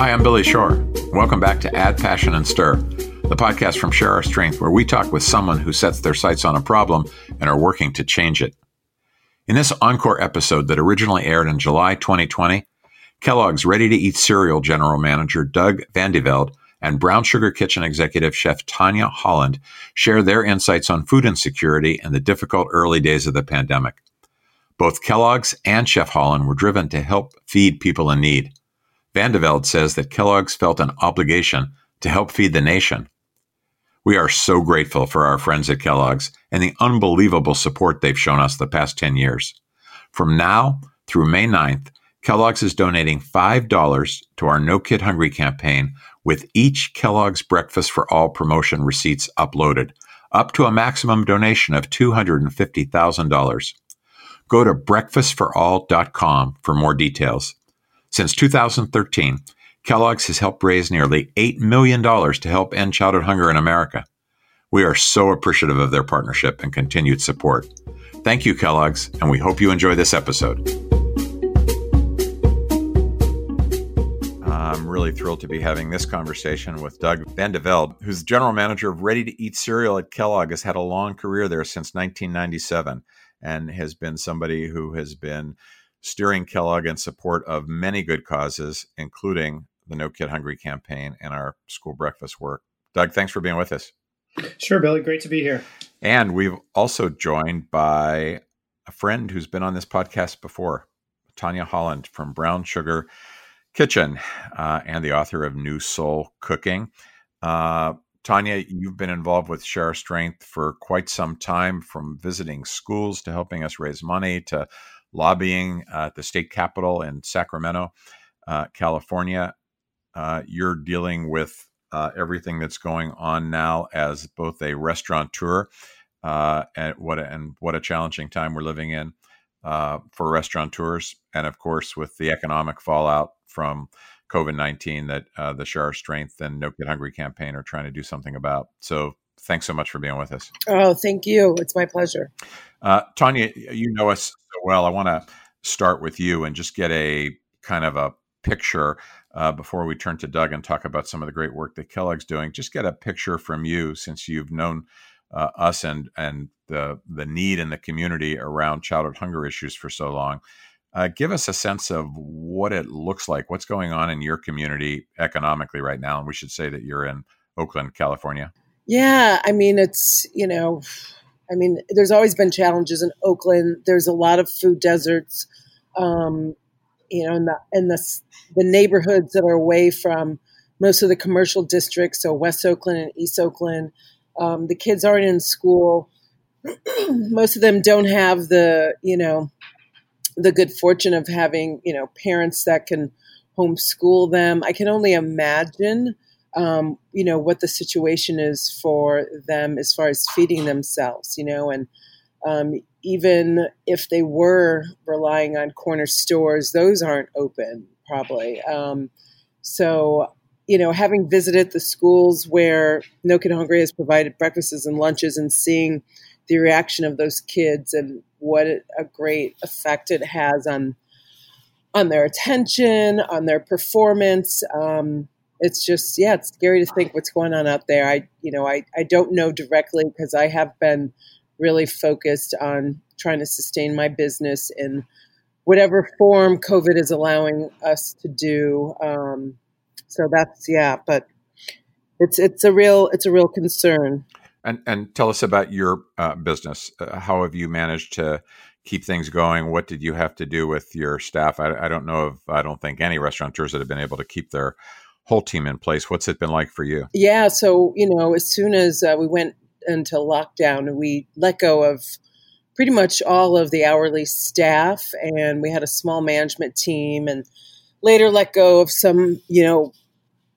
Hi, I'm Billy Shore. Welcome back to Add Passion and Stir, the podcast from Share Our Strength, where we talk with someone who sets their sights on a problem and are working to change it. In this encore episode that originally aired in July 2020, Kellogg's Ready to Eat Cereal General Manager Doug VanDeVelde and Brown Sugar Kitchen Executive Chef Tanya Holland share their insights on food insecurity and the difficult early days of the pandemic. Both Kellogg's and Chef Holland were driven to help feed people in need. VanDeVelde says that Kellogg's felt an obligation to help feed the nation. We are so grateful for our friends at Kellogg's and the unbelievable support they've shown us the past 10 years. From now through May 9th, Kellogg's is donating $5 to our No Kid Hungry campaign with each Kellogg's Breakfast for All promotion receipts uploaded, up to a maximum donation of $250,000. Go to breakfastforall.com for more details. Since 2013, Kellogg's has helped raise nearly $8 million to help end childhood hunger in America. We are so appreciative of their partnership and continued support. Thank you, Kellogg's, and we hope you enjoy this episode. I'm really thrilled to be having this conversation with Doug Van VanDeVelde, who's general manager of Ready to Eat Cereal at Kellogg, has had a long career there since 1997 and has been somebody who has been steering Kellogg in support of many good causes, including the No Kid Hungry campaign and our school breakfast work. Doug, thanks for being with us. Sure, Billy. Great to be here. And we've also joined by a friend who's been on this podcast before, Tanya Holland from Brown Sugar Kitchen uh, and the author of New Soul Cooking. Uh, Tanya, you've been involved with Share Strength for quite some time, from visiting schools to helping us raise money to lobbying at the state capitol in Sacramento, uh, California. Uh, you're dealing with uh, everything that's going on now as both a restaurateur uh, and what a, and what a challenging time we're living in uh, for restaurateurs, and of course with the economic fallout from COVID nineteen that uh, the Share Our Strength and No Kid Hungry campaign are trying to do something about. So thanks so much for being with us. Oh, thank you. It's my pleasure. Uh, Tanya, you know us well. I want to start with you and just get a kind of a picture uh, before we turn to Doug and talk about some of the great work that Kellogg's doing. Just get a picture from you since you've known uh, us and and the the need in the community around childhood hunger issues for so long. Uh, give us a sense of what it looks like. What's going on in your community economically right now? And we should say that you're in Oakland, California. Yeah, I mean it's you know, I mean there's always been challenges in Oakland. There's a lot of food deserts. Um, you know, in the in the the neighborhoods that are away from most of the commercial districts, so West Oakland and East Oakland. Um, the kids aren't in school. most of them don't have the you know the good fortune of having you know parents that can homeschool them. I can only imagine um, you know what the situation is for them as far as feeding themselves. You know, and um, even if they were relying on corner stores, those aren't open probably. Um, so, you know, having visited the schools where No Kid Hungry has provided breakfasts and lunches and seeing the reaction of those kids and what a great effect it has on on their attention, on their performance. Um, it's just, yeah, it's scary to think what's going on out there. I, you know, I, I don't know directly because I have been really focused on trying to sustain my business in whatever form COVID is allowing us to do. Um, so that's yeah, but it's it's a real it's a real concern. And and tell us about your uh, business. Uh, how have you managed to keep things going? What did you have to do with your staff? I, I don't know if I don't think any restaurateurs that have been able to keep their whole team in place. What's it been like for you? Yeah, so you know, as soon as uh, we went into lockdown, we let go of pretty much all of the hourly staff, and we had a small management team, and later let go of some, you know,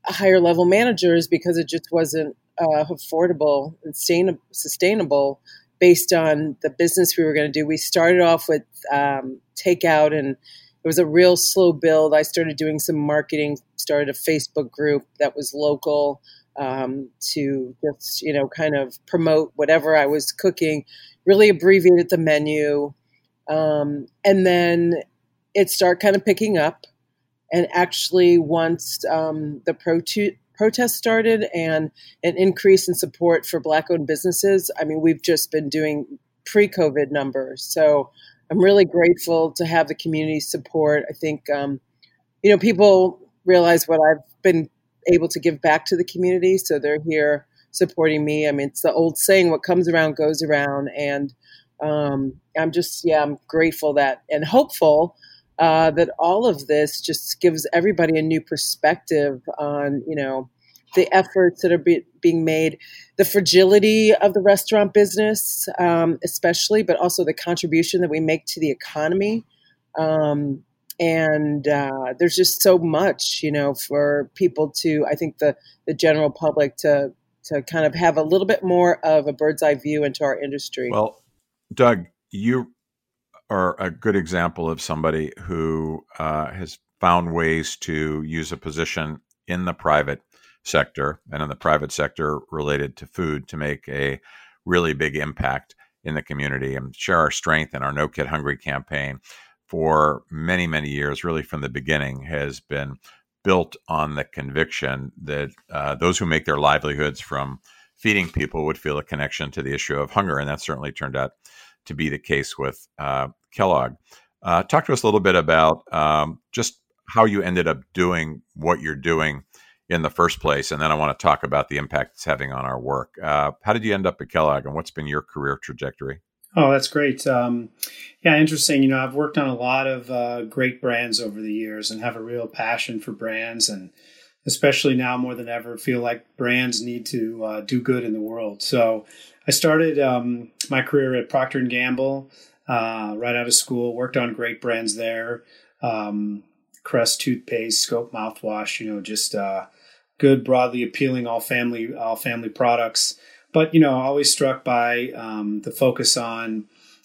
higher level managers because it just wasn't uh, affordable and sustainable based on the business we were going to do. We started off with um, takeout, and it was a real slow build. I started doing some marketing, started a Facebook group that was local um, to just you know kind of promote whatever I was cooking. Really abbreviated the menu, um, and then it started kind of picking up. And actually, once um, the pro- protest started and an increase in support for Black owned businesses, I mean, we've just been doing pre COVID numbers. So I'm really grateful to have the community support. I think, um, you know, people realize what I've been able to give back to the community. So they're here supporting me. I mean, it's the old saying, what comes around goes around. And um, I'm just, yeah, I'm grateful that and hopeful uh, that all of this just gives everybody a new perspective on, you know, the efforts that are be, being made, the fragility of the restaurant business, um, especially, but also the contribution that we make to the economy. Um, and uh, there's just so much, you know, for people to, I think the the general public to to kind of have a little bit more of a bird's eye view into our industry. Well, Doug, you are a good example of somebody who uh, has found ways to use a position in the private sector and in the private sector related to food to make a really big impact in the community and share our strength and our No Kid Hungry campaign for many, many years, really from the beginning, has been built on the conviction that uh, those who make their livelihoods from feeding people would feel a connection to the issue of hunger. And that certainly turned out to be the case with uh, Kellogg. Uh, talk to us a little bit about um, just how you ended up doing what you're doing in the first place, and then I want to talk about the impact it's having on our work. Uh, how did you end up at Kellogg, and what's been your career trajectory? Oh, that's great. Um, yeah, interesting. You know, I've worked on a lot of uh, great brands over the years and have a real passion for brands, and especially now more than ever, feel like brands need to uh, do good in the world. So, I started um, my career at Procter and Gamble uh, right out of school. Worked on great brands there. Um, Crest toothpaste, Scope mouthwash. You know, just uh, good, broadly appealing, all family, all family products. But you know, always struck by um, the focus on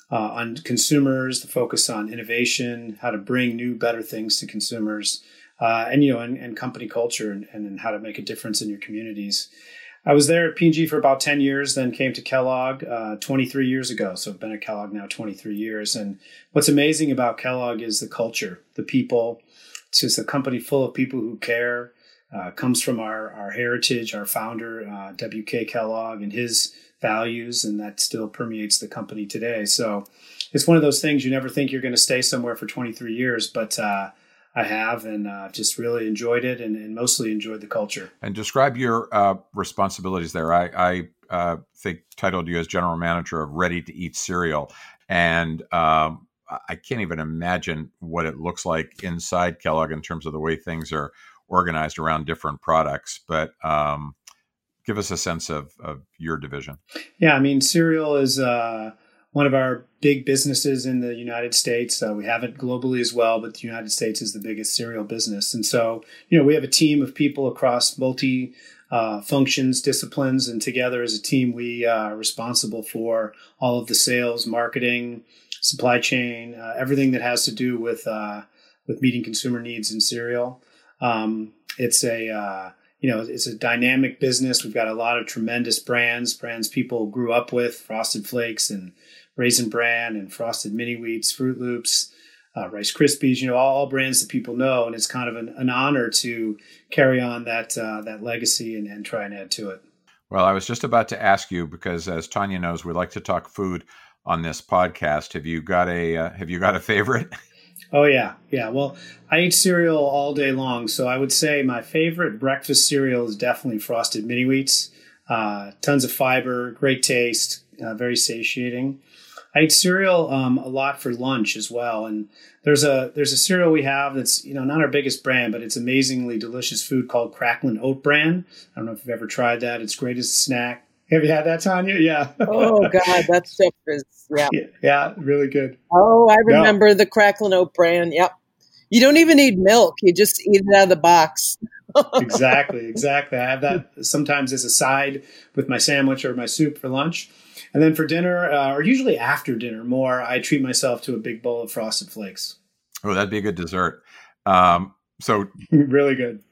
uh, on consumers, the focus on innovation, how to bring new, better things to consumers, uh, and you know, and, and company culture, and, and, how to make a difference in your communities. I was there at P&G for about 10 years, then came to Kellogg uh, 23 years ago. So I've been at Kellogg now 23 years. And what's amazing about Kellogg is the culture, the people. It's just a company full of people who care uh, comes from our, our heritage, our founder, uh, W.K. Kellogg, and his values, and that still permeates the company today. So it's one of those things you never think you're going to stay somewhere for 23 years, but uh, I have, and uh, just really enjoyed it, and, and, mostly enjoyed the culture. And describe your uh, responsibilities there. I, I uh, think titled you as general manager of Ready to Eat cereal, and um, I can't even imagine what it looks like inside Kellogg in terms of the way things are organized around different products. But um, give us a sense of, of your division. Yeah, I mean, cereal is uh, one of our big businesses in the United States. Uh, we have it globally as well, but the United States is the biggest cereal business. And so, you know, we have a team of people across multi uh, functions, disciplines, and together as a team, we uh, are responsible for all of the sales, marketing, supply chain, uh, everything that has to do with uh, with meeting consumer needs in cereal. Um, it's a uh, you know it's a dynamic business. We've got a lot of tremendous brands, brands people grew up with, Frosted Flakes and Raisin Bran and Frosted Mini Wheats, Froot Loops. Uh, Rice Krispies, you know, all, all, brands that people know, and it's kind of an, an honor to carry on that uh, that legacy and, and try and add to it. Well, I was just about to ask you because, as Tanya knows, we like to talk food on this podcast. Have you got a uh, Have you got a favorite? Oh yeah, yeah. Well, I eat cereal all day long, so I would say my favorite breakfast cereal is definitely Frosted Mini Wheats. Uh, tons of fiber, great taste, uh, very satiating. I eat cereal um, a lot for lunch as well, and there's a there's a cereal we have that's you know not our biggest brand, but it's amazingly delicious food called Cracklin Oat Bran. I don't know if you've ever tried that. It's great as a snack. Have you had that, Tanya? Yeah. oh God, that stuff is yeah. yeah, really good. Oh, I remember the Cracklin Oat Bran. Yep. You don't even need milk; you just eat it out of the box. exactly, exactly. I have that sometimes as a side with my sandwich or my soup for lunch, and then for dinner, uh, or usually after dinner, more I treat myself to a big bowl of frosted flakes. Oh, that'd be a good dessert. Um, so really good,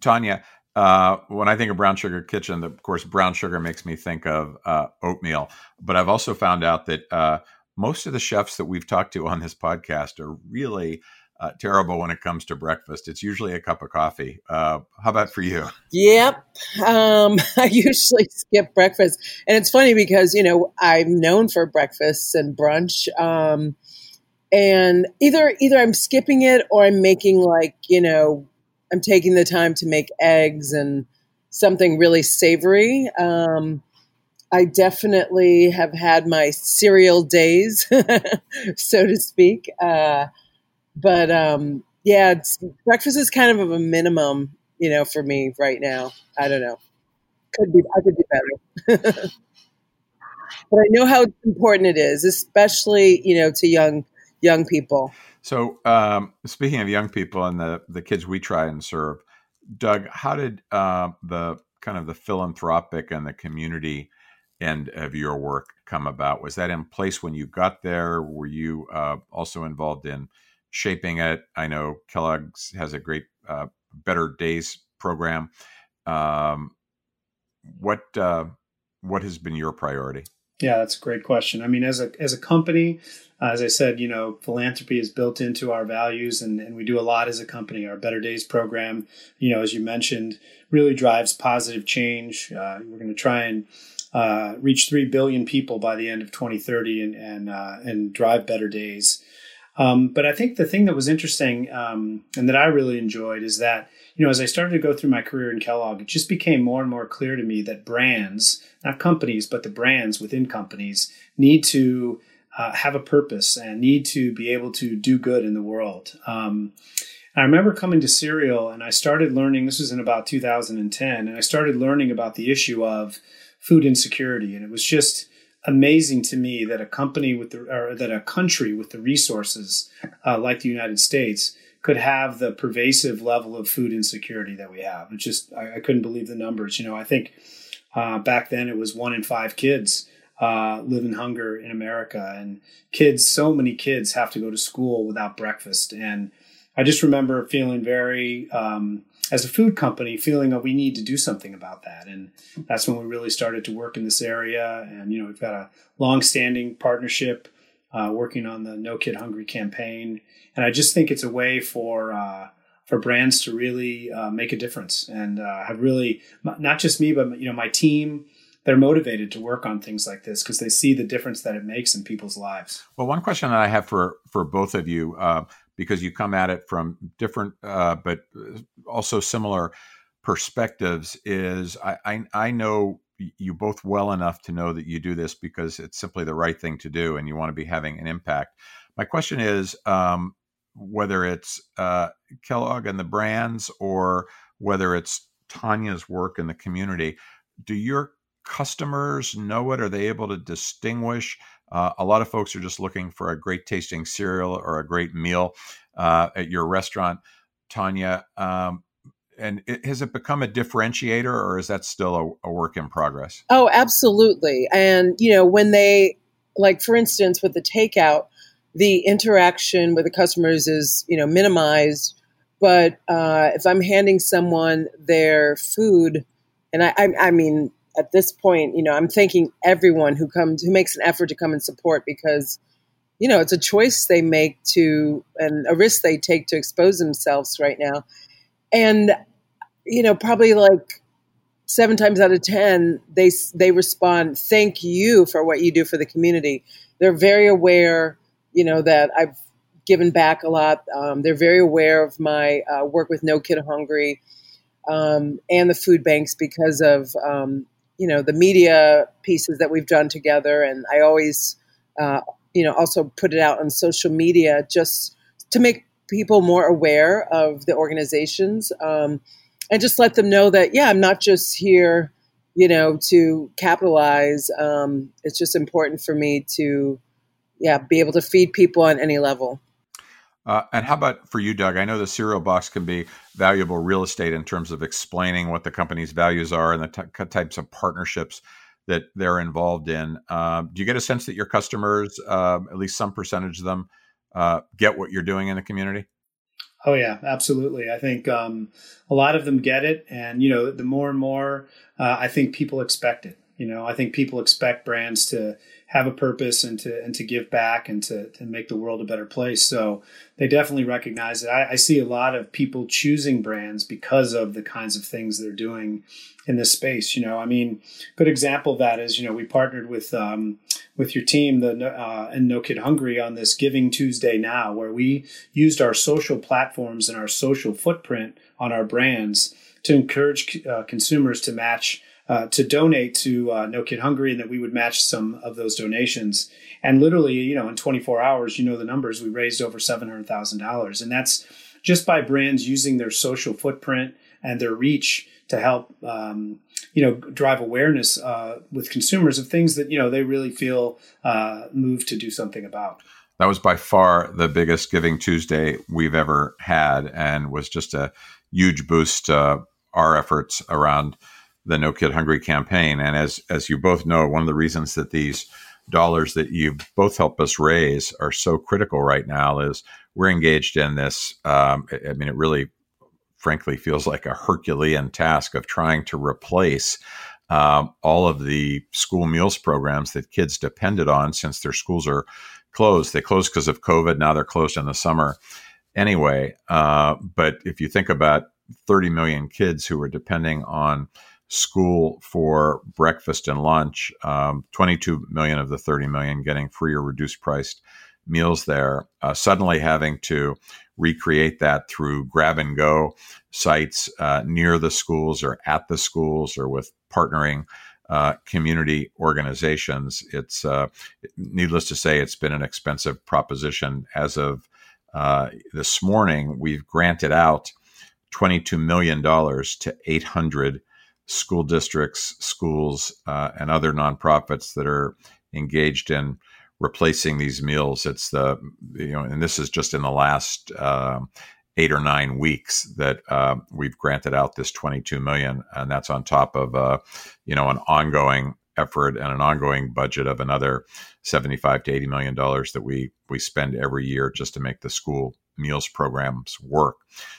Tanya. Uh, when I think of brown sugar kitchen, of course, brown sugar makes me think of uh, oatmeal. But I've also found out that uh, most of the chefs that we've talked to on this podcast are really uh, terrible when it comes to breakfast. It's usually a cup of coffee. Uh, how about for you? Yep. Um, I usually skip breakfast. And it's funny because, you know, I'm known for breakfasts and brunch. Um, and either either I'm skipping it or I'm making like, you know, I'm taking the time to make eggs and something really savory. Um, I definitely have had my cereal days, so to speak. Uh, but um, yeah, breakfast is kind of a minimum, you know, for me right now. I don't know. Could be I could do better. but I know how important it is, especially you know to young young people. So, um, speaking of young people and the the kids we try and serve, Doug, how did uh, the kind of the philanthropic and the community end of your work come about? Was that in place when you got there? Were you uh, also involved in shaping it? I know Kellogg's has a great uh, Better Days program. Um, what uh, what has been your priority? Yeah, that's a great question. I mean, as a as a company, uh, as I said, you know, philanthropy is built into our values, and, and we do a lot as a company. Our Better Days program, you know, as you mentioned, really drives positive change. Uh, we're going to try and uh, reach three billion people by the end of 2030, and and uh, and drive better days. Um, but I think the thing that was interesting um, and that I really enjoyed is that you know, as I started to go through my career in Kellogg, it just became more and more clear to me that brands, not companies, but the brands within companies, need to uh, have a purpose and need to be able to do good in the world. Um, I remember coming to Cereal and I started learning, this was in about 2010, and I started learning about the issue of food insecurity. And it was just amazing to me that a company with the, or that a country with the resources uh, like the United States could have the pervasive level of food insecurity that we have. It just I, I couldn't believe the numbers. You know, I think uh, back then it was one in five kids uh, live in hunger in America, and kids, so many kids have to go to school without breakfast. And I just remember feeling very, um, as a food company, feeling that we need to do something about that. And that's when we really started to work in this area. And you know, we've got a long-standing partnership uh, working on the No Kid Hungry campaign and I just think it's a way for uh, for brands to really uh, make a difference and uh, have really not just me but you know my team they're motivated to work on things like this because they see the difference that it makes in people's lives. Well, one question that I have for for both of you, uh, because you come at it from different uh, but also similar perspectives, is I, I, I know you both well enough to know that you do this because it's simply the right thing to do, and you want to be having an impact. My question is, um, whether it's uh, Kellogg and the brands or whether it's Tanya's work in the community, do your customers know it? Are they able to distinguish? Uh, a lot of folks are just looking for a great tasting cereal or a great meal uh, at your restaurant, Tanya. Um, and it, has it become a differentiator, or is that still a, a work in progress? Oh, absolutely. And you know, when they like, for instance, with the takeout, the interaction with the customers is you know minimized but uh, if i'm handing someone their food and I, I, I mean at this point you know i'm thanking everyone who comes who makes an effort to come and support because you know it's a choice they make to and a risk they take to expose themselves right now and you know probably like seven times out of ten they they respond thank you for what you do for the community they're very aware you know, that I've given back a lot. Um, they're very aware of my uh, work with No Kid Hungry um, and the food banks because of, um, you know, the media pieces that we've done together. And I always, uh, you know, also put it out on social media just to make people more aware of the organizations um, and just let them know that, yeah, I'm not just here, you know, to capitalize. Um, it's just important for me to, yeah, be able to feed people on any level. Uh, and how about for you, Doug? I know the cereal box can be valuable real estate in terms of explaining what the company's values are and the t- types of partnerships that they're involved in. Uh, do you get a sense that your customers, uh, at least some percentage of them, uh, get what you're doing in the community? Oh yeah, absolutely. I think um, a lot of them get it, and you know, the more and more, uh, I think people expect it. You know, I think people expect brands to have a purpose and to and to give back and to, to make the world a better place. So they definitely recognize it. I, I see a lot of people choosing brands because of the kinds of things they're doing in this space. You know, I mean, good example of that is you know we partnered with um, with your team the uh, and No Kid Hungry on this Giving Tuesday now, where we used our social platforms and our social footprint on our brands to encourage uh, consumers to match uh, to donate to uh, No Kid Hungry, and that we would match some of those donations. And literally, you know, in 24 hours, you know the numbers, we raised over $700,000, and that's just by brands using their social footprint and their reach to help, um, you know, drive awareness uh, with consumers of things that you know they really feel uh, moved to do something about. That was by far the biggest Giving Tuesday we've ever had, and was just a huge boost to our efforts around the No Kid Hungry campaign. And as as you both know, one of the reasons that these dollars that you both help us raise are so critical right now is we're engaged in this. Um, I mean, it really, frankly, feels like a Herculean task of trying to replace um, all of the school meals programs that kids depended on since their schools are closed. They closed because of COVID. Now they're closed in the summer anyway. Uh, but if you think about 30 million kids who are depending on school for breakfast and lunch. Um, 22 million of the 30 million getting free or reduced priced meals there. Uh, suddenly having to recreate that through grab and go sites uh, near the schools or at the schools or with partnering uh, community organizations. It's uh, needless to say, it's been an expensive proposition. As of uh, this morning, we've granted out $22 million to 800 school districts, schools, uh, and other nonprofits that are engaged in replacing these meals. It's the you know, and this is just in the last uh, eight or nine weeks that uh, we've granted out this 22 million, and that's on top of uh, you know an ongoing effort and an ongoing budget of another 75 to 80 million dollars that we we spend every year just to make the school meals programs work.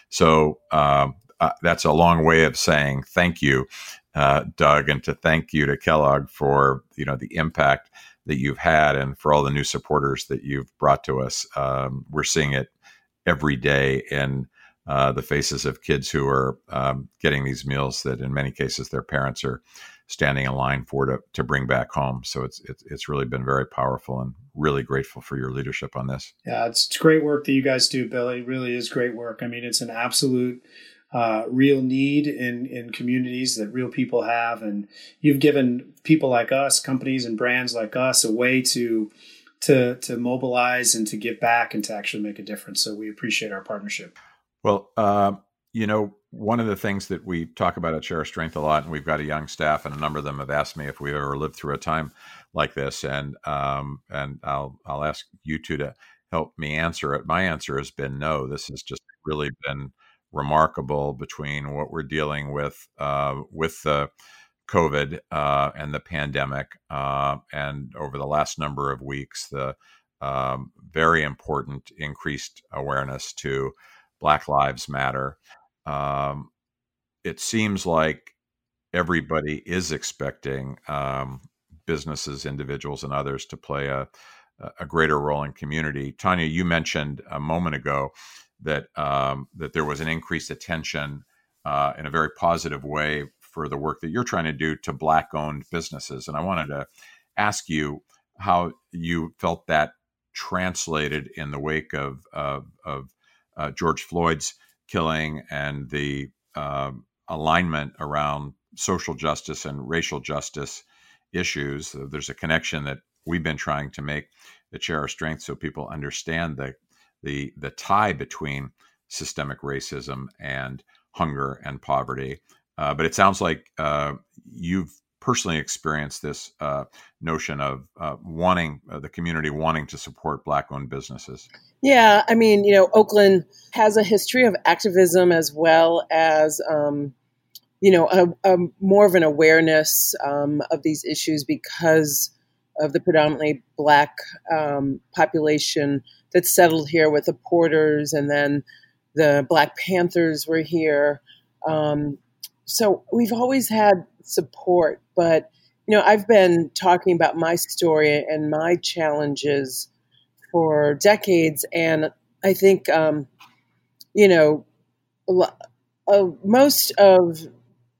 So uh, uh, that's a long way of saying thank you, uh, Doug, and to thank you to Kellogg for you know the impact that you've had and for all the new supporters that you've brought to us. Um, we're seeing it every day in uh, the faces of kids who are um, getting these meals that, in many cases, their parents are standing in line for to, to bring back home. So it's, it's it's really been very powerful and really grateful for your leadership on this. Yeah, it's, great work that you guys do, Billy. It really is great work. I mean, it's an absolute uh, real need in, in communities that real people have. And you've given people like us, companies and brands like us, a way to to to mobilize and to give back and to actually make a difference. So we appreciate our partnership. Well, uh, you know, one of the things that we talk about at Share Strength a lot, and we've got a young staff, and a number of them have asked me if we've ever lived through a time like this, and um, and I'll I'll ask you two to help me answer it. My answer has been no. This has just really been remarkable between what we're dealing with uh, with the COVID uh, and the pandemic, uh, and over the last number of weeks, the um, very important increased awareness to Black Lives Matter. Um, it seems like everybody is expecting um, businesses, individuals, and others to play a, a greater role in community. Tanya, you mentioned a moment ago that um, that there was an increased attention uh, in a very positive way for the work that you're trying to do to black-owned businesses, and I wanted to ask you how you felt that translated in the wake of of, of uh, George Floyd's killing and the uh, alignment around social justice and racial justice issues. There's a connection that we've been trying to make at Share Our Strength so people understand the the the tie between systemic racism and hunger and poverty. Uh, but it sounds like uh, you've personally experienced this uh, notion of uh, wanting uh, the community wanting to support black-owned businesses. Yeah, I mean, you know, Oakland has a history of activism as well as. Um, you know, a, a, more of an awareness um, of these issues because of the predominantly black um, population that settled here with the Porters, and then the Black Panthers were here. Um, so we've always had support, but you know, I've been talking about my story and my challenges for decades, and I think, um, you know, uh, most of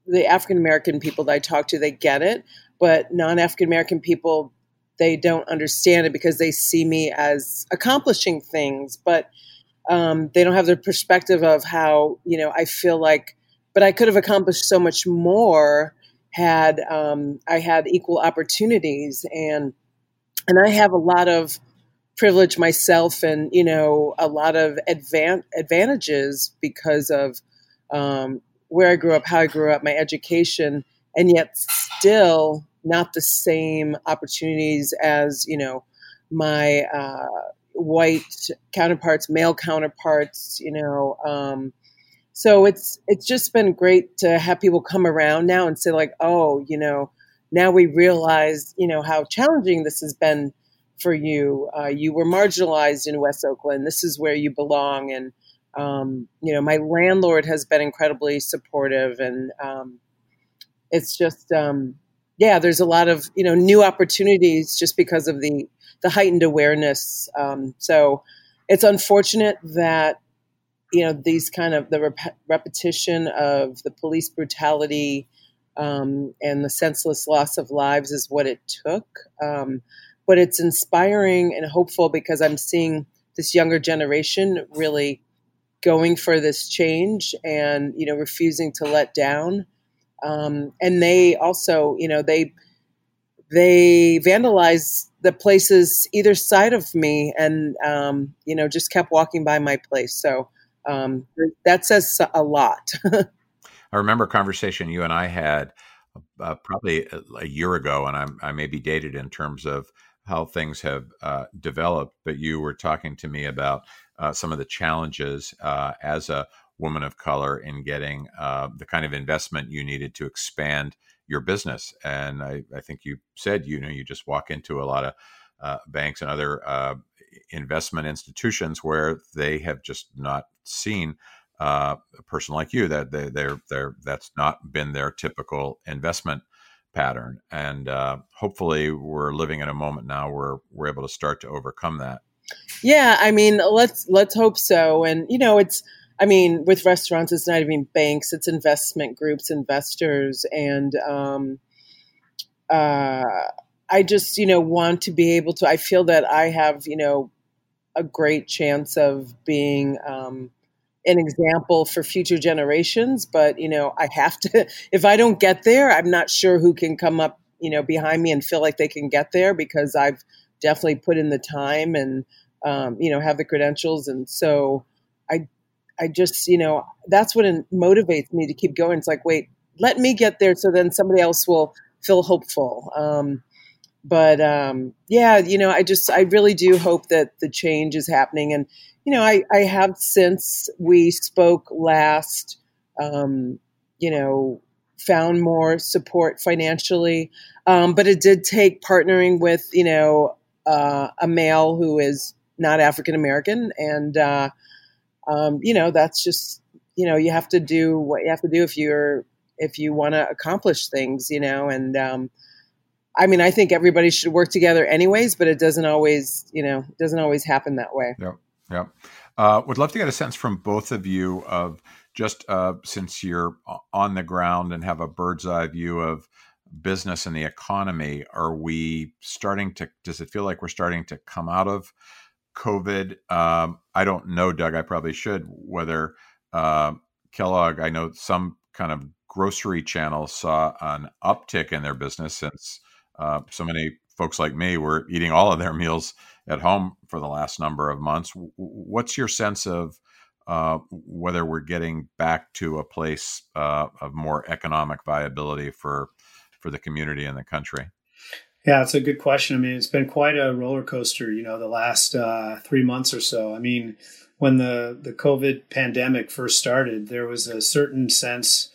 the African American people that I talk to, they get it, but non African American people, they don't understand it because they see me as accomplishing things, but um, they don't have the perspective of how you know I feel like, but I could have accomplished so much more had um, I had equal opportunities. And and I have a lot of privilege myself and you know a lot of advan- advantages because of um, where I grew up, how I grew up, my education, and yet still not the same opportunities as you know my uh, white counterparts, male counterparts, you know. Um, so it's it's just been great to have people come around now and say like, oh, you know, now we realize, you know, how challenging this has been for you. Uh, you were marginalized in West Oakland. This is where you belong, and um, you know, my landlord has been incredibly supportive, and um, it's just, um, yeah, there's a lot of you know new opportunities just because of the the heightened awareness. Um, so it's unfortunate that you know these kind of the rep- repetition of the police brutality um, and the senseless loss of lives is what it took. Um, but it's inspiring and hopeful because I'm seeing this younger generation really going for this change and you know refusing to let down. Um, and they also, you know, they they vandalized the places either side of me and um, you know just kept walking by my place. So um, that says a lot. I remember a conversation you and i had uh, probably a year ago and I'm, i may be dated in terms of how things have uh, developed but you were talking to me about uh, some of the challenges uh, as a woman of color in getting uh, the kind of investment you needed to expand your business. And I, I think you said, you know, you just walk into a lot of uh, banks and other uh, investment institutions where they have just not seen uh, a person like you that they, they're, they're, that's not been their typical investment pattern. And uh, hopefully we're living in a moment now where we're able to start to overcome that. Yeah, I mean, let's let's hope so. And you know, it's I mean, with restaurants, it's not even banks; it's investment groups, investors, and um, uh, I just you know want to be able to. I feel that I have you know a great chance of being um, an example for future generations. But you know, I have to. If I don't get there, I'm not sure who can come up you know behind me and feel like they can get there because I've definitely put in the time and um, you know have the credentials, and so I I just, you know, that's what motivates me to keep going. It's like, wait, let me get there so then somebody else will feel hopeful. Um, but um, yeah, you know, I just, I really do hope that the change is happening. And, you know, I, I have since we spoke last, um, you know, found more support financially. Um, but it did take partnering with, you know, uh, a male who is not African American and, uh, um, you know, that's just, you know, you have to do what you have to do if you're, if you want to accomplish things, you know, and, um, I mean, I think everybody should work together anyways, but it doesn't always, you know, doesn't always happen that way. Yeah. Yeah. Uh, would love to get a sense from both of you of just uh, since you're on the ground and have a bird's eye view of business and the economy, are we starting to, does it feel like we're starting to come out of COVID. Um, I don't know, Doug. I probably should. Whether uh, Kellogg, I know some kind of grocery channel saw an uptick in their business since uh, so many folks like me were eating all of their meals at home for the last number of months. What's your sense of uh, whether we're getting back to a place uh, of more economic viability for for the community and the country? Yeah, it's a good question. I mean, it's been quite a roller coaster, you know, the last uh, three months or so. I mean, when the, the COVID pandemic first started, there was a certain sense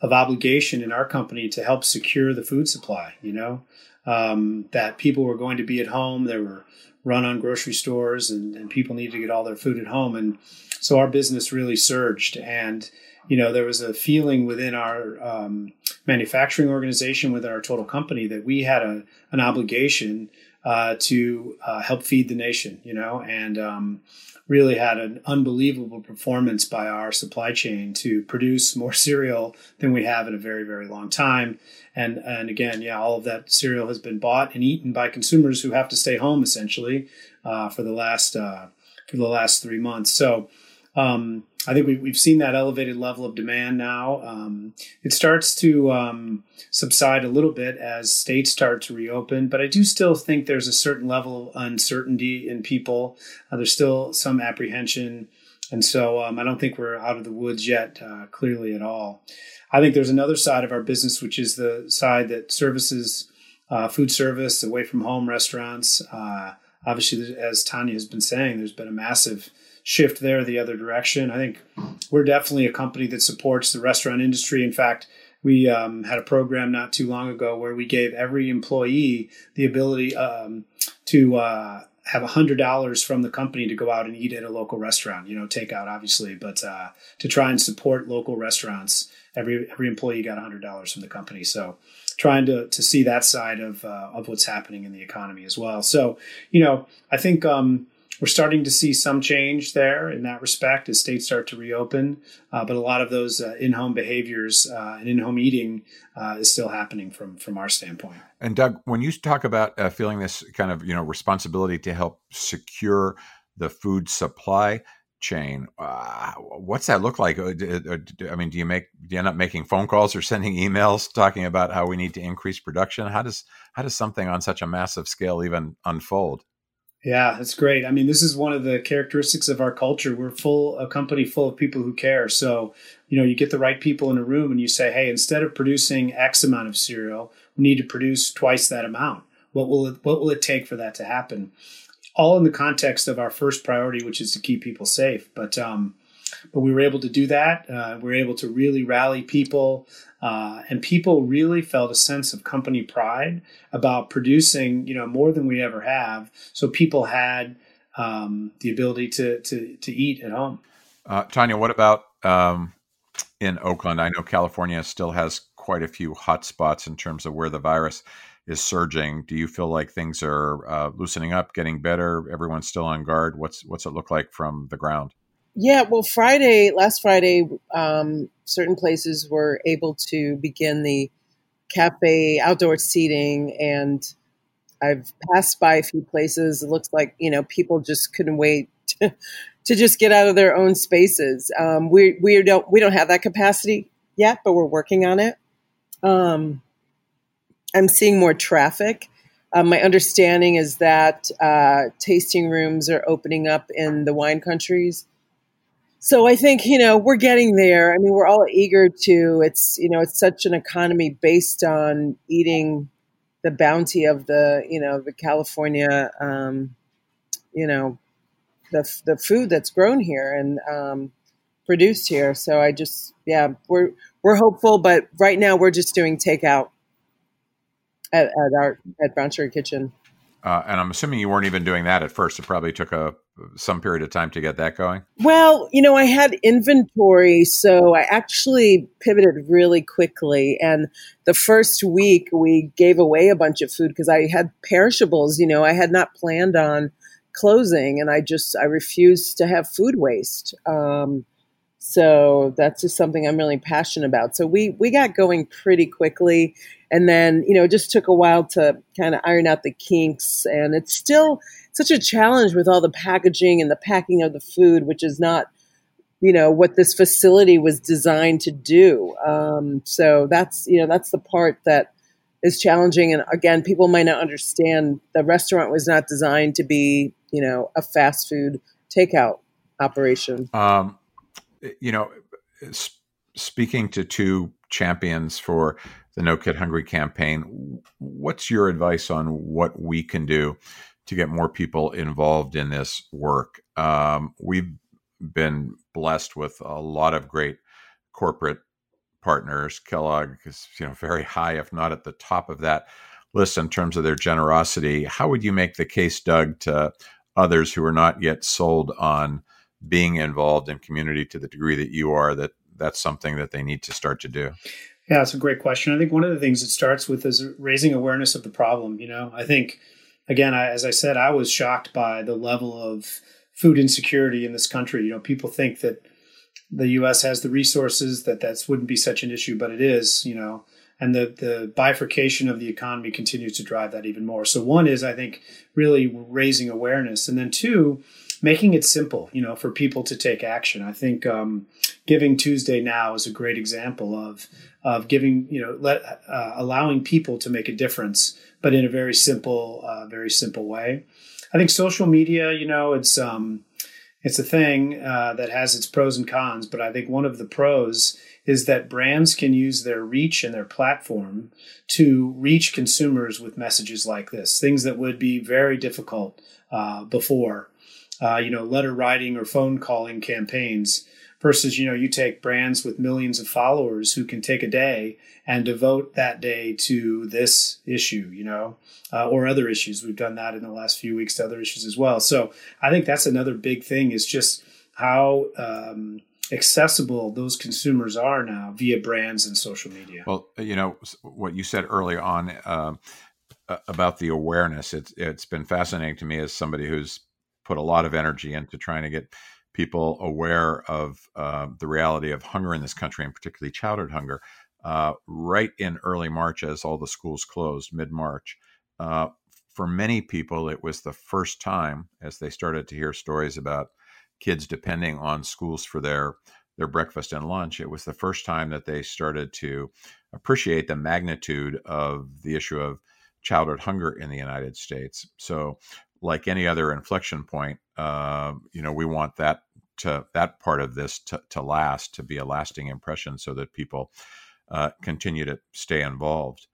of obligation in our company to help secure the food supply, you know, um, that people were going to be at home. There were run on grocery stores and, and people needed to get all their food at home. And so our business really surged and you know, there was a feeling within our um, manufacturing organization, within our total company, that we had a, an obligation uh, to uh, help feed the nation, you know, and um, really had an unbelievable performance by our supply chain to produce more cereal than we have in a very, very long time. And, and again, yeah, all of that cereal has been bought and eaten by consumers who have to stay home essentially uh, for the last uh, for the last three months. So um, I think we, have seen that elevated level of demand now. Um, it starts to um, subside a little bit as states start to reopen, but I do still think there's a certain level of uncertainty in people. Uh, there's still some apprehension. And so um, I don't think we're out of the woods yet, uh, clearly at all. I think there's another side of our business, which is the side that services uh, food service, away from home restaurants. Uh, obviously, as Tanya has been saying, there's been a massive shift there the other direction. I think we're definitely a company that supports the restaurant industry. In fact, we um, had a program not too long ago where we gave every employee the ability um, to uh, have $100 from the company to go out and eat at a local restaurant, you know, takeout obviously, but uh, to try and support local restaurants. Every, every employee got a $100 from the company. So trying to, to see that side of, uh, of what's happening in the economy as well. So, you know, I think, um, we're starting to see some change there in that respect as states start to reopen. Uh, but a lot of those uh, in-home behaviors uh, and in-home eating uh, is still happening from from our standpoint. And Doug, when you talk about uh, feeling this kind of you know responsibility to help secure the food supply chain, uh, what's that look like? I mean, do you make do you end up making phone calls or sending emails talking about how we need to increase production? How does how does something on such a massive scale even unfold? Yeah, that's great. I mean, this is one of the characteristics of our culture. We're full a company full of people who care. So, you know, you get the right people in a room and you say, "Hey, instead of producing X amount of cereal, we need to produce twice that amount. What will it what will it take for that to happen?" All in the context of our first priority, which is to keep people safe. But um, but we were able to do that. Uh, we were able to really rally people, uh, and people really felt a sense of company pride about producing, you know, more than we ever have. So people had um, the ability to to to eat at home. Uh, Tanya, what about um, in Oakland? I know California still has quite a few hot spots in terms of where the virus is surging. Do you feel like things are uh, loosening up, getting better? Everyone's still on guard. What's what's it look like from the ground? Yeah, well, Friday, last Friday, um, certain places were able to begin the cafe outdoor seating, and I've passed by a few places. It looks like you know people just couldn't wait to, to just get out of their own spaces. Um, we we don't we don't have that capacity yet, but we're working on it. Um, I'm seeing more traffic. Um, my understanding is that uh, tasting rooms are opening up in the wine countries so I think you know we're getting there. I mean, we're all eager to. It's you know it's such an economy based on eating the bounty of the you know the California um, you know the the food that's grown here and um, produced here. So I just yeah we're we're hopeful, but right now we're just doing takeout at, at our at Brown Sugar Kitchen. Uh, and I'm assuming you weren't even doing that at first. It probably took a some period of time to get that going. Well, you know, I had inventory, so I actually pivoted really quickly. And the first week, we gave away a bunch of food because I had perishables. You know, I had not planned on closing, and I just I refused to have food waste. Um, so that's just something I'm really passionate about. So we we got going pretty quickly, and then you know it just took a while to kind of iron out the kinks, and it's still such a challenge with all the packaging and the packing of the food, which is not you know what this facility was designed to do. Um, so that's you know that's the part that is challenging, and again, people might not understand the restaurant was not designed to be you know a fast food takeout operation. Um, you know, speaking to two champions for the No Kid Hungry campaign, what's your advice on what we can do to get more people involved in this work? Um, we've been blessed with a lot of great corporate partners. Kellogg is, you know, very high, if not at the top of that list in terms of their generosity. How would you make the case, Doug, to others who are not yet sold on being involved in community to the degree that you are, that that's something that they need to start to do? Yeah, it's a great question. I think one of the things it starts with is raising awareness of the problem. You know, I think, again, I, as I said, I was shocked by the level of food insecurity in this country. You know, people think that the U.S. has the resources that that wouldn't be such an issue, but it is. You know, and the the bifurcation of the economy continues to drive that even more. So one is, I think, really raising awareness, and then two, making it simple. You know, for people to take action. I think um, Giving Tuesday now is a great example of of giving you know let uh, allowing people to make a difference, but in a very simple, uh, very simple way. I think social media, you know, it's um, it's a thing uh, that has its pros and cons, but I think one of the pros is that brands can use their reach and their platform to reach consumers with messages like this, things that would be very difficult uh, before. Uh, you know, letter writing or phone calling campaigns versus you know you take brands with millions of followers who can take a day and devote that day to this issue you know uh, or other issues. We've done that in the last few weeks to other issues as well. So i think that's another big thing is just how um, accessible those consumers are now via brands and social media. Well you know what you said early on uh, about the awareness it's it's been fascinating to me as somebody who's put a lot of energy into trying to get people aware of uh, the reality of hunger in this country, and particularly childhood hunger, uh, right in early March as all the schools closed, mid March. Uh, for many people, it was the first time as they started to hear stories about kids depending on schools for their their breakfast and lunch. It was the first time that they started to appreciate the magnitude of the issue of childhood hunger in the United States. So, like any other inflection point, uh, you know, we want that to that part of this to, to last, to be a lasting impression, so that people uh, continue to stay involved.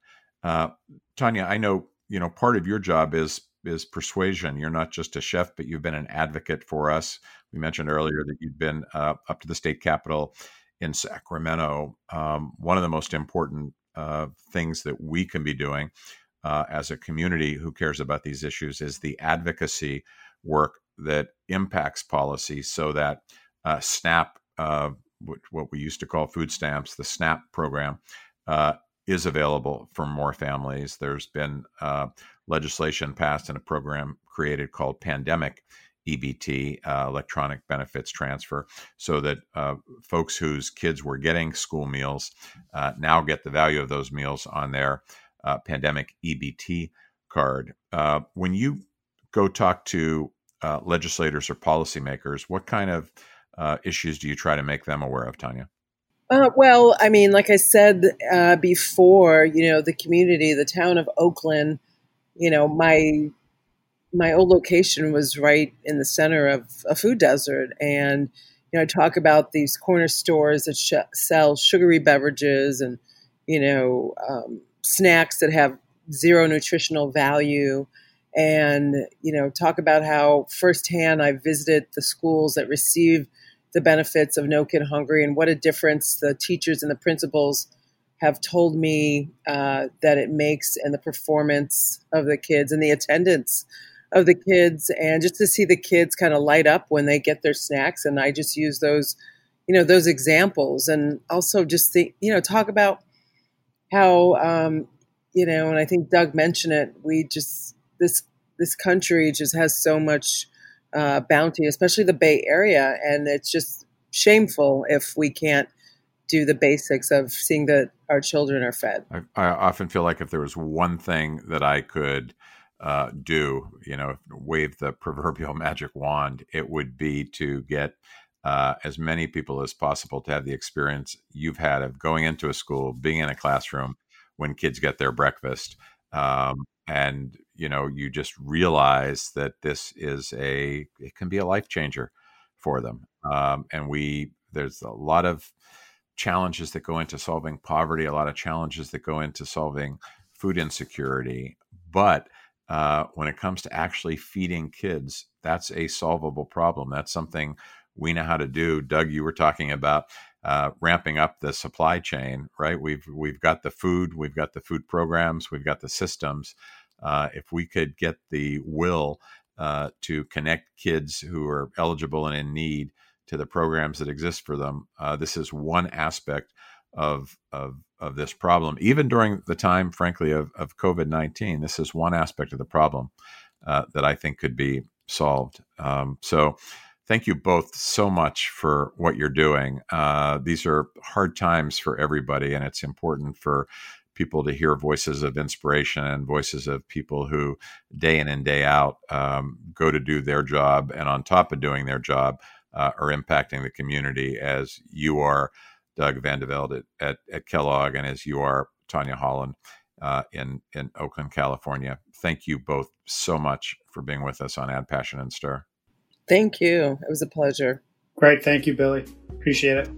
Uh, Tanya, I know you know part of your job is is persuasion. You're not just a chef, but you've been an advocate for us. We mentioned earlier that you've been uh, up to the state capitol in Sacramento. Um, one of the most important uh, things that we can be doing uh, as a community who cares about these issues is the advocacy work that impacts policy so that uh, SNAP, uh, what we used to call food stamps, the SNAP program, uh, is available for more families. There's been uh, legislation passed and a program created called Pandemic EBT, uh, electronic benefits transfer, so that uh, folks whose kids were getting school meals now get the value of those meals on their pandemic EBT card. when you go talk to uh, legislators or policymakers, what kind of uh, issues do you try to make them aware of, Tanya? Uh, well, I mean, like I said uh, before, you know, the community, the town of Oakland, you know, my my old location was right in the center of a food desert, and you know, I talk about these corner stores that sh- sell sugary beverages and you know um, snacks that have zero nutritional value and you know talk about how firsthand I visited the schools that receive the benefits of No Kid Hungry and what a difference the teachers and the principals have told me uh, that it makes in the performance of the kids and the attendance of the kids. And just to see the kids kind of light up when they get their snacks. And I just use those you know those examples. And also just think you know talk about how um, you know and I think Doug mentioned it we just this this country just has so much uh, bounty, especially the Bay Area, and it's just shameful if we can't do the basics of seeing that our children are fed. I, I often feel like if there was one thing that I could uh, do, you know, wave the proverbial magic wand, it would be to get uh, as many people as possible to have the experience you've had of going into a school, being in a classroom when kids get their breakfast, um, and you know you just realize that this is a it can be a life changer for them um, and we there's a lot of challenges that go into solving poverty a lot of challenges that go into solving food insecurity but uh, when it comes to actually feeding kids that's a solvable problem that's something we know how to do. Doug you were talking about uh, ramping up the supply chain right? We've we've got the food we've got the food programs we've got the systems uh, if we could get the will uh, to connect kids who are eligible and in need to the programs that exist for them. Uh, this is one aspect of, of, of this problem. Even during the time, frankly, of, of COVID 19, this is one aspect of the problem uh, that I think could be solved. Um, so, thank you both so much for what you're doing. Uh, these are hard times for everybody, and it's important for people to hear voices of inspiration and voices of people who, day in and day out, um, go to do their job, and on top of doing their job, uh, are impacting the community as you are, Doug VanDeVelde at, at, at Kellogg, and as you are, Tanya Holland. Uh, in in Oakland, California. Thank you both so much for being with us on Add Passion and Stir. Thank you. It was a pleasure. Great. Thank you, Billy. Appreciate it.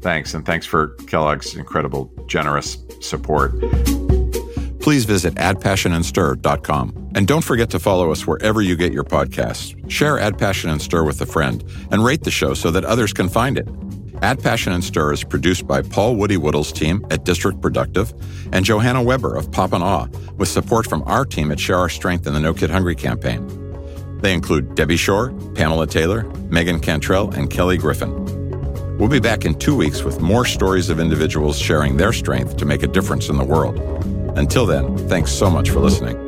Thanks. And thanks for Kellogg's incredible, generous support. Please visit addpassionandstir.com. And don't forget to follow us wherever you get your podcasts. Share Add Passion and Stir with a friend and rate the show so that others can find it. Add Passion and Stir is produced by Paul Woody Woodall's team at District Productive and Johanna Weber of Pop and Awe with support from our team at Share Our Strength and the No Kid Hungry campaign. They include Debbie Shore, Pamela Taylor, Megan Cantrell, and Kelly Griffin. We'll be back in two weeks with more stories of individuals sharing their strength to make a difference in the world. Until then, thanks so much for listening.